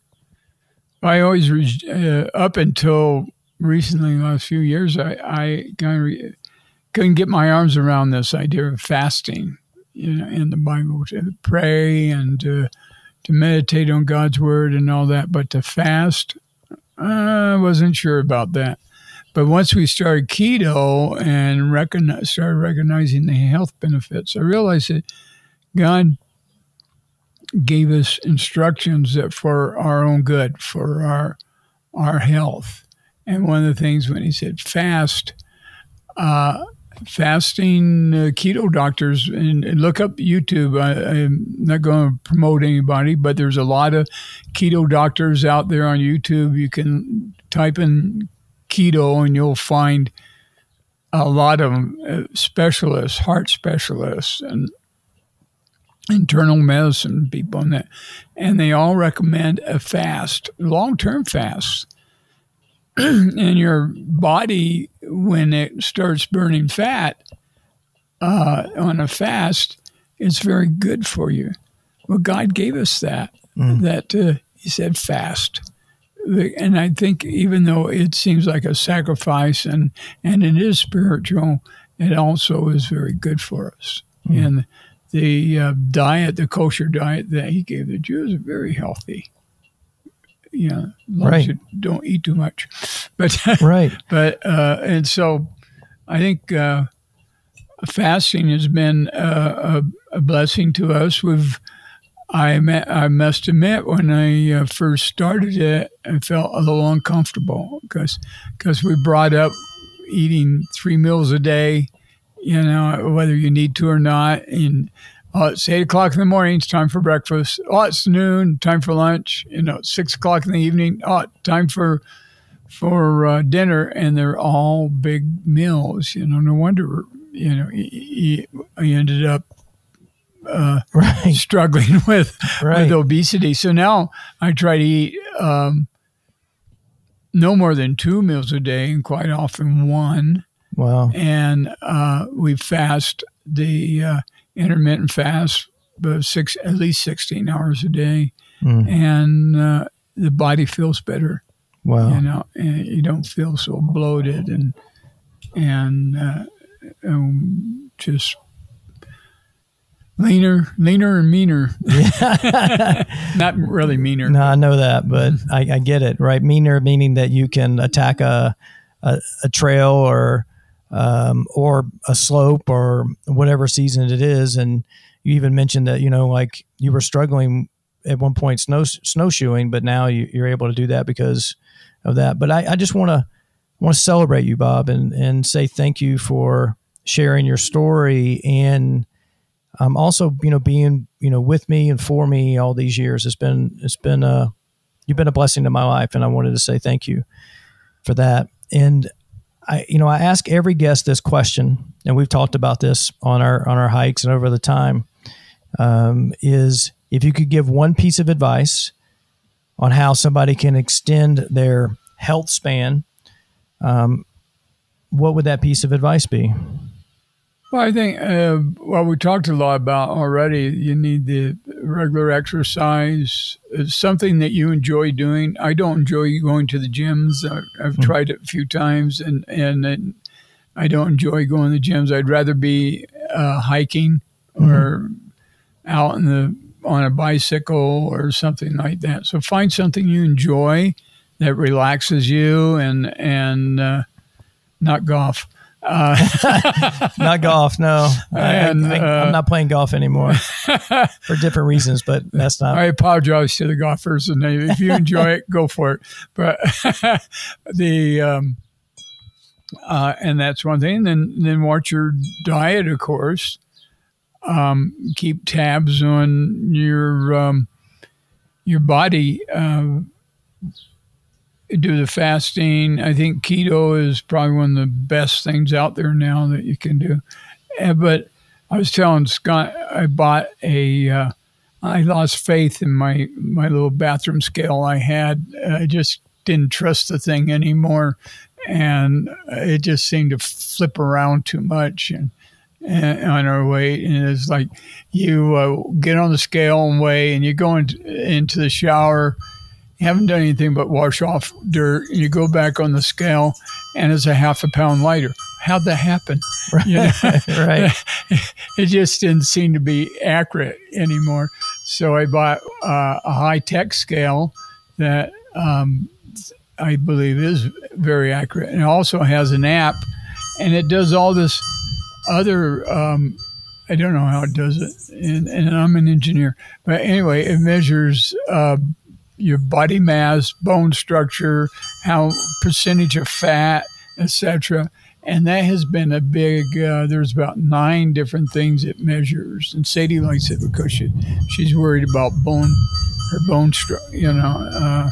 S1: I always, uh, up until recently, the last few years, I, I kind of re- couldn't get my arms around this idea of fasting, you know, in the Bible to pray and to, to meditate on God's word and all that. But to fast, I wasn't sure about that. But once we started keto and recognize, started recognizing the health benefits, I realized that God gave us instructions that for our own good, for our our health. And one of the things when he said fast, uh, fasting uh, keto doctors, and, and look up YouTube. I, I'm not going to promote anybody, but there's a lot of keto doctors out there on YouTube. You can type in keto and you'll find a lot of uh, specialists, heart specialists, and internal medicine people and that and they all recommend a fast long-term fast and your body when it starts burning fat uh, on a fast it's very good for you well god gave us that
S2: Mm.
S1: that uh, he said fast and i think even though it seems like a sacrifice and and it is spiritual it also is very good for us and the uh, diet, the kosher diet that he gave the Jews, is very healthy. You know, as long as
S2: Right.
S1: you don't eat too much. But
S2: Right.
S1: but uh, and so I think uh, fasting has been a, a, a blessing to us. We've I I must admit when I uh, first started it, I felt a little uncomfortable because because we brought up eating three meals a day, you know, whether you need to or not. And oh, it's eight o'clock in the morning, it's time for breakfast. Oh, it's noon, time for lunch. You know, it's six o'clock in the evening. Oh, time for for uh, dinner, and they're all big meals. You know, no wonder you know he, he ended up uh,
S2: Right.
S1: struggling with
S2: Right.
S1: with obesity. So now I try to eat um, no more than two meals a day, and quite often one.
S2: Wow.
S1: And uh, we fast the uh, intermittent fast, but six at least sixteen hours a day,
S2: Mm.
S1: and uh, the body feels better.
S2: Wow.
S1: You know, and you don't feel so bloated and and uh, um, just leaner, leaner and meaner. Not really meaner.
S2: No, I know that, but I, I get it. Right, meaner meaning that you can attack a a, a trail or um, or a slope or whatever season it is, and you even mentioned that you know like you were struggling at one point snow snowshoeing, but now you, you're able to do that because of that. But I, I just want to want to celebrate you, Bob, and and say thank you for sharing your story and um, also you know being you know with me and for me all these years. It's been it's been a you've been a blessing to my life, and I wanted to say thank you for that. And I you know I ask every guest this question, and we've talked about this on our on our hikes and over the time. Um, is if you could give one piece of advice on how somebody can extend their health span, um, what would that piece of advice be?
S1: Well, I think, uh, well, we talked a lot about already. You need the regular exercise, it's something that you enjoy doing. I don't enjoy going to the gyms. I, I've tried it a few times, and and I don't enjoy going to the gyms. I'd rather be uh, hiking or out in the on a bicycle or something like that. So find something you enjoy that relaxes you and and uh, not golf. Uh,
S2: not golf, no.
S1: And,
S2: I,
S1: uh,
S2: am not playing golf anymore for different reasons, but that's not.
S1: I apologize to the golfers, and if you enjoy it, go for it. But the um, uh, and that's one thing. Then then watch your diet, of course. Um, keep tabs on your um, your body. Do the fasting. I think keto is probably one of the best things out there now that you can do. Uh, but I was telling Scott, I bought a. Uh, I lost faith in my my little bathroom scale I had. I just didn't trust the thing anymore, and it just seemed to flip around too much and. and on our weight, and it's like you uh, get on the scale and weigh, and you go into, into the shower, you haven't done anything but wash off dirt, and you go back on the scale, and it's a half a pound lighter. How'd that happen?
S2: Right.
S1: You know?
S2: right.
S1: it just didn't seem to be accurate anymore. So I bought uh, a high tech scale that um, I believe is very accurate, and it also has an app, and it does all this other. Um, I don't know how it does it, and, and I'm an engineer, but anyway, it measures uh, your body mass, bone structure, how percentage of fat, etc. And that has been a big. Uh, there's about nine different things it measures, and Sadie likes it because she she's worried about bone, her bone structure, you know, uh,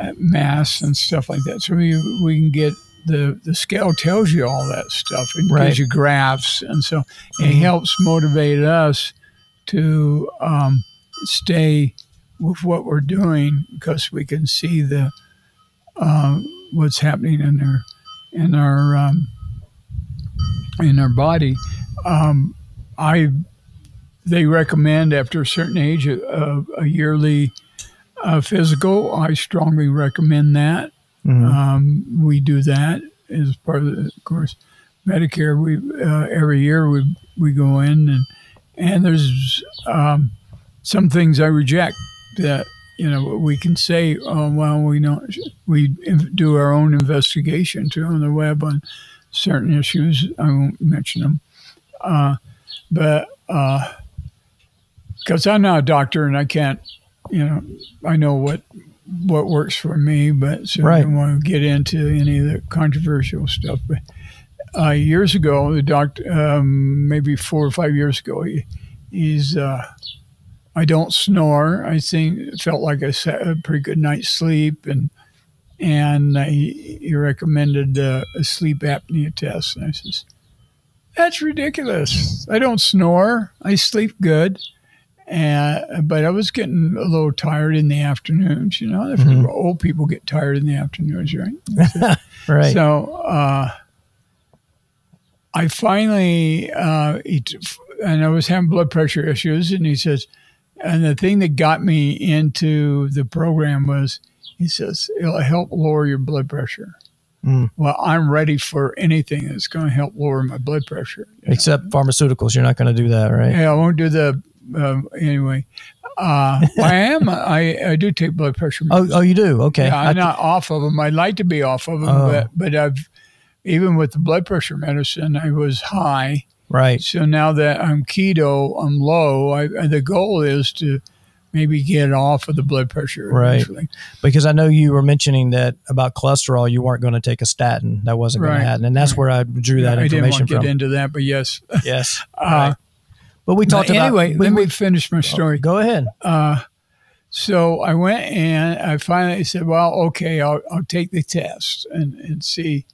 S1: uh, mass and stuff like that. So we we can get the the scale tells you all that stuff. It
S2: Right.
S1: gives you graphs, and so it
S2: Mhm.
S1: helps motivate us to um, stay with what we're doing because we can see the uh, what's happening in our in our um, in our body. Um, I they recommend after a certain age a, a, yearly uh, physical. I strongly recommend that.
S2: Mhm.
S1: Um, we do that as part of, the, of course, Medicare. We uh, every year we we go in and and there's um, some things I reject that you know we can say, oh well, we don't we do our own investigation too on the web on certain issues. I won't mention them, uh, but because I'm not a doctor and I can't, you know, I know what what works for me, but so I don't want to get into any of the controversial stuff. But uh, years ago, the doctor, um, maybe four or five years ago, he, he's. Uh, I don't snore. I think it felt like I had a pretty good night's sleep, and and uh, he, recommended uh, a sleep apnea test. And I says, "That's ridiculous. I don't snore. I sleep good." And, but I was getting a little tired in the afternoons. You know,
S2: Mhm.
S1: old people get tired in the afternoons, right?
S2: Right.
S1: So uh, I finally, uh, he t- and I was having blood pressure issues, and he says, and the thing that got me into the program was, he says, it'll help lower your blood pressure.
S2: Mm.
S1: Well, I'm ready for anything that's going to help lower my blood pressure. you know.
S2: Except pharmaceuticals. You're not going to do that, right?
S1: Yeah, I won't do the um, anyway. Uh, I am. I, I do take blood pressure.
S2: Oh, oh, you do? Okay.
S1: Yeah,
S2: I
S1: I'm
S2: th-
S1: not off of them. I'd like to be off of them,
S2: Oh.
S1: but but I've even with the blood pressure medicine, I was high.
S2: Right.
S1: So now that I'm keto, I'm low. I, the goal is to maybe get off of the blood pressure.
S2: Right.
S1: eventually.
S2: Because I know you were mentioning that about cholesterol, you weren't going to take a statin. That wasn't going to happen. And that's
S1: right.
S2: where I drew that
S1: I didn't
S2: information
S1: want to get into that, but yes.
S2: yes.
S1: Uh,
S2: Right. But we talked about.
S1: anyway,
S2: we-
S1: let
S2: we-
S1: me finish my story.
S2: Go ahead.
S1: Uh, so I went and I finally said, well, okay, I'll, I'll take the test and, and see.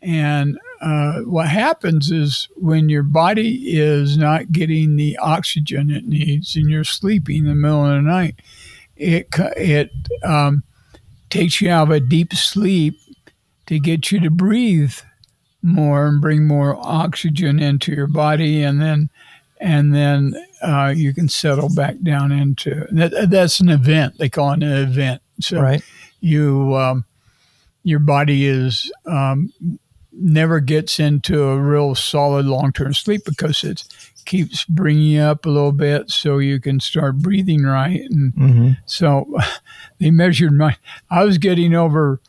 S1: And uh, what happens is when your body is not getting the oxygen it needs and you're sleeping in the middle of the night, it, it um, takes you out of a deep sleep to get you to breathe more and bring more oxygen into your body. And then and then uh, you can settle back down into that. That's an event. They call it an event. So
S2: Right.
S1: you, um, your body is um, never gets into a real solid long term sleep because it keeps bringing you up a little bit so you can start breathing right. And
S2: Mm-hmm.
S1: so they measured my, I was getting over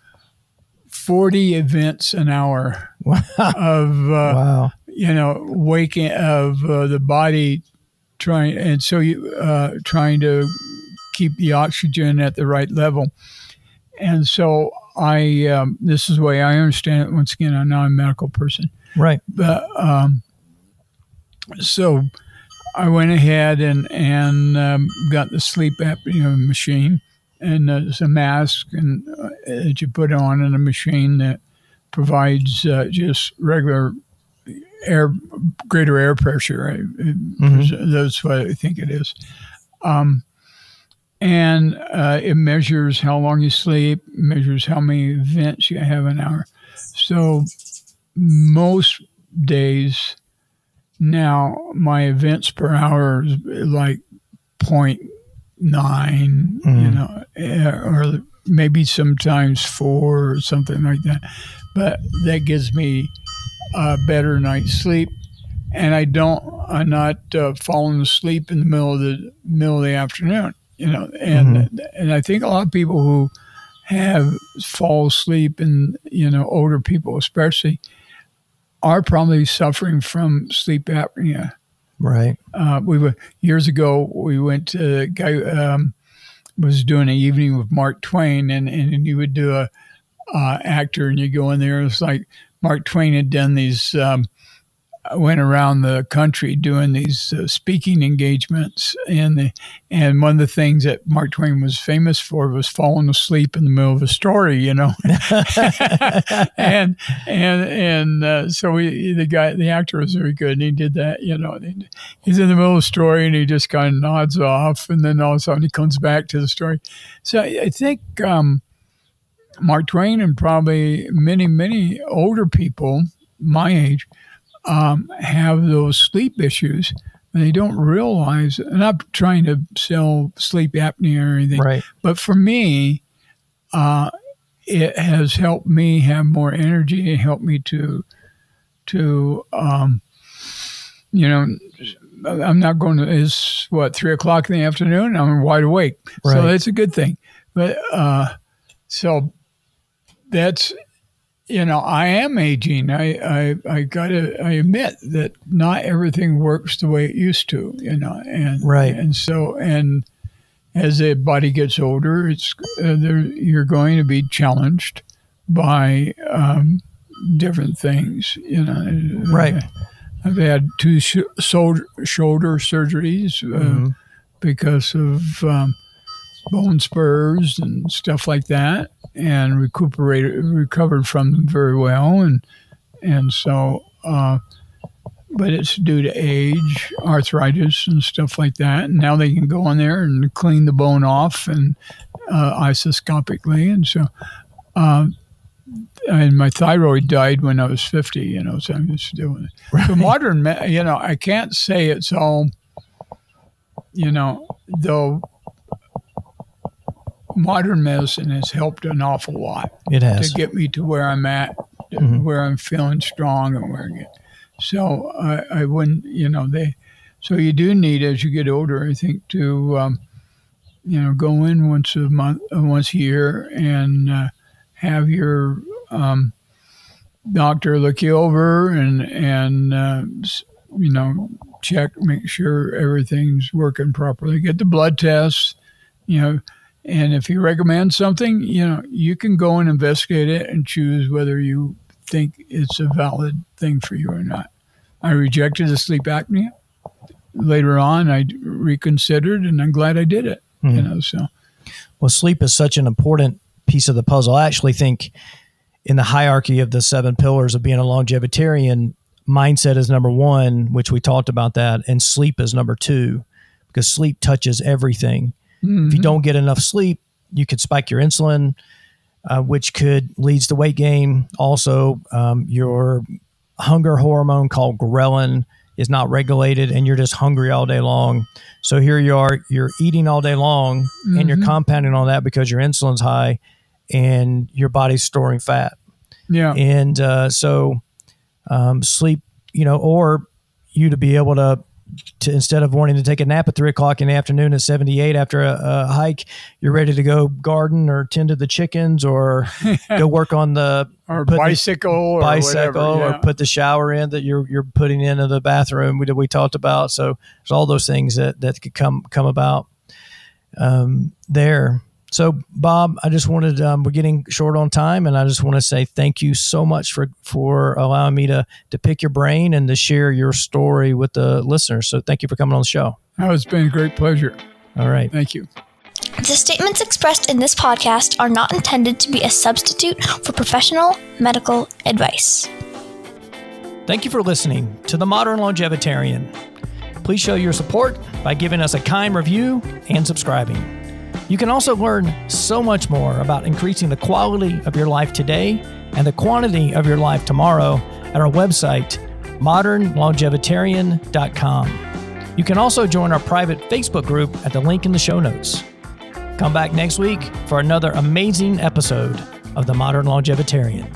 S1: 40 events an hour of, uh,
S2: Wow.
S1: you know, waking of uh, the body trying, and so you uh, trying to keep the oxygen at the right level. And so I, um, this is the way I understand it. Once again, I'm not a medical person,
S2: Right.
S1: but um, so I went ahead and and um, got the sleep apnea machine, and there's a mask and uh, that you put on in a machine that provides uh, just regular air, greater air pressure. I- it- That's what I think it is. Um, and uh, it measures how long you sleep, measures how many events you have an hour. So most days now, my events per hour is like 0.9, you
S2: Mhm.
S1: know, eh, or maybe sometimes four or something like that. But that gives me a better night's sleep. And I don't, I'm not uh, falling asleep in the middle of the middle of the afternoon, you know. And and I think a lot of people who have fall asleep, and you know, older people especially, are probably suffering from sleep apnea.
S2: Right.
S1: Uh, we were years ago. We went to a guy um, was doing an evening with Mark Twain, and and you would do a uh, actor, and you go in there. It's like Mark Twain had done these. Um, went around the country doing these uh, speaking engagements, and the, and one of the things that Mark Twain was famous for was falling asleep in the middle of a story. You know, and and and uh, so the guy the actor was very good and he did that you know? He's in the middle of a story and he just kind of nods off and then all of a sudden he comes back to the story. So i I think um, mark twain and probably many many older people my age um, have those sleep issues and they don't realize and i'm not trying to sell sleep apnea or anything
S2: Right.
S1: but for me, uh, it has helped me have more energy. It helped me to, to, um, you know, I'm not going to. It's what three o'clock in the afternoon. I'm wide awake, so
S2: Right.
S1: that's a good thing. But uh, so that's you know I am aging. I I I gotta I admit that not everything works the way it used to. You know, and
S2: Right.
S1: and so and as the body gets older, it's uh, there, you're going to be challenged by um, different things. You know,
S2: Right.
S1: I've had two sh- shoulder, shoulder surgeries uh,
S2: Mhm.
S1: because of um, bone spurs and stuff like that, and recuperated, recovered from them very well, and and so. Uh, but it's due to age, arthritis, and stuff like that. And now they can go in there and clean the bone off and uh, isoscopically, and so. Um, and my thyroid died when I was fifty, you know, so I'm just doing it. So modern, you know, I can't say it's all, you know, though. Modern medicine has helped an awful lot
S2: It has to
S1: get me to where I'm at,
S2: Mhm.
S1: where I'm feeling strong and where I get. So I, I wouldn't, you know, they. So you do need, as you get older, I think, to, um, you know, go in once a month, uh, once a year, and uh, have your um, doctor look you over and and uh, you know check, make sure everything's working properly. Get the blood tests, you know. And if he recommends something, you know, you can go and investigate it and choose whether you think it's a valid thing for you or not. I rejected the sleep apnea. Later on, I reconsidered, and I'm glad I did it. You
S2: Mhm.
S1: know, so
S2: Well, sleep is such an important piece of the puzzle. I actually think in the hierarchy of the seven pillars of being a longevitarian, mindset is number one, which we talked about that, and sleep is number two, because sleep touches everything. If you don't get enough sleep, you could spike your insulin, uh, which could leads to weight gain. Also, um, your hunger hormone called ghrelin is not regulated, and you're just hungry all day long. So here you are, you're eating all day long, and you're
S1: Mhm.
S2: compounding on that because your insulin's high, and your body's storing fat.
S1: Yeah.
S2: And uh, so um, sleep, you know, or you to be able to to instead of wanting to take a nap at three o'clock in the afternoon at 78 after a, a hike, you're ready to go garden or tend to the chickens or go work on the
S1: or
S2: put the
S1: bicycle or
S2: bicycle
S1: whatever, yeah.
S2: or put the shower in that you're you're putting into the bathroom we we talked about. So there's all those things that that could come come about um, there. So Bob, I just wanted um, we're getting short on time, and I just want to say thank you so much for for allowing me to to pick your brain and to share your story with the listeners. So thank you for coming on the show.
S1: Oh, it's been a great pleasure.
S2: All right.
S1: Thank you.
S3: The statements expressed in this podcast are not intended to be a substitute for professional medical advice.
S2: Thank you for listening to The Modern Longevitarian. Please show your support by giving us a kind review and subscribing. You can also learn so much more about increasing the quality of your life today and the quantity of your life tomorrow at our website, modernlongevitarian.com. You can also join our private Facebook group at the link in the show notes. Come back next week for another amazing episode of The Modern Longevitarian.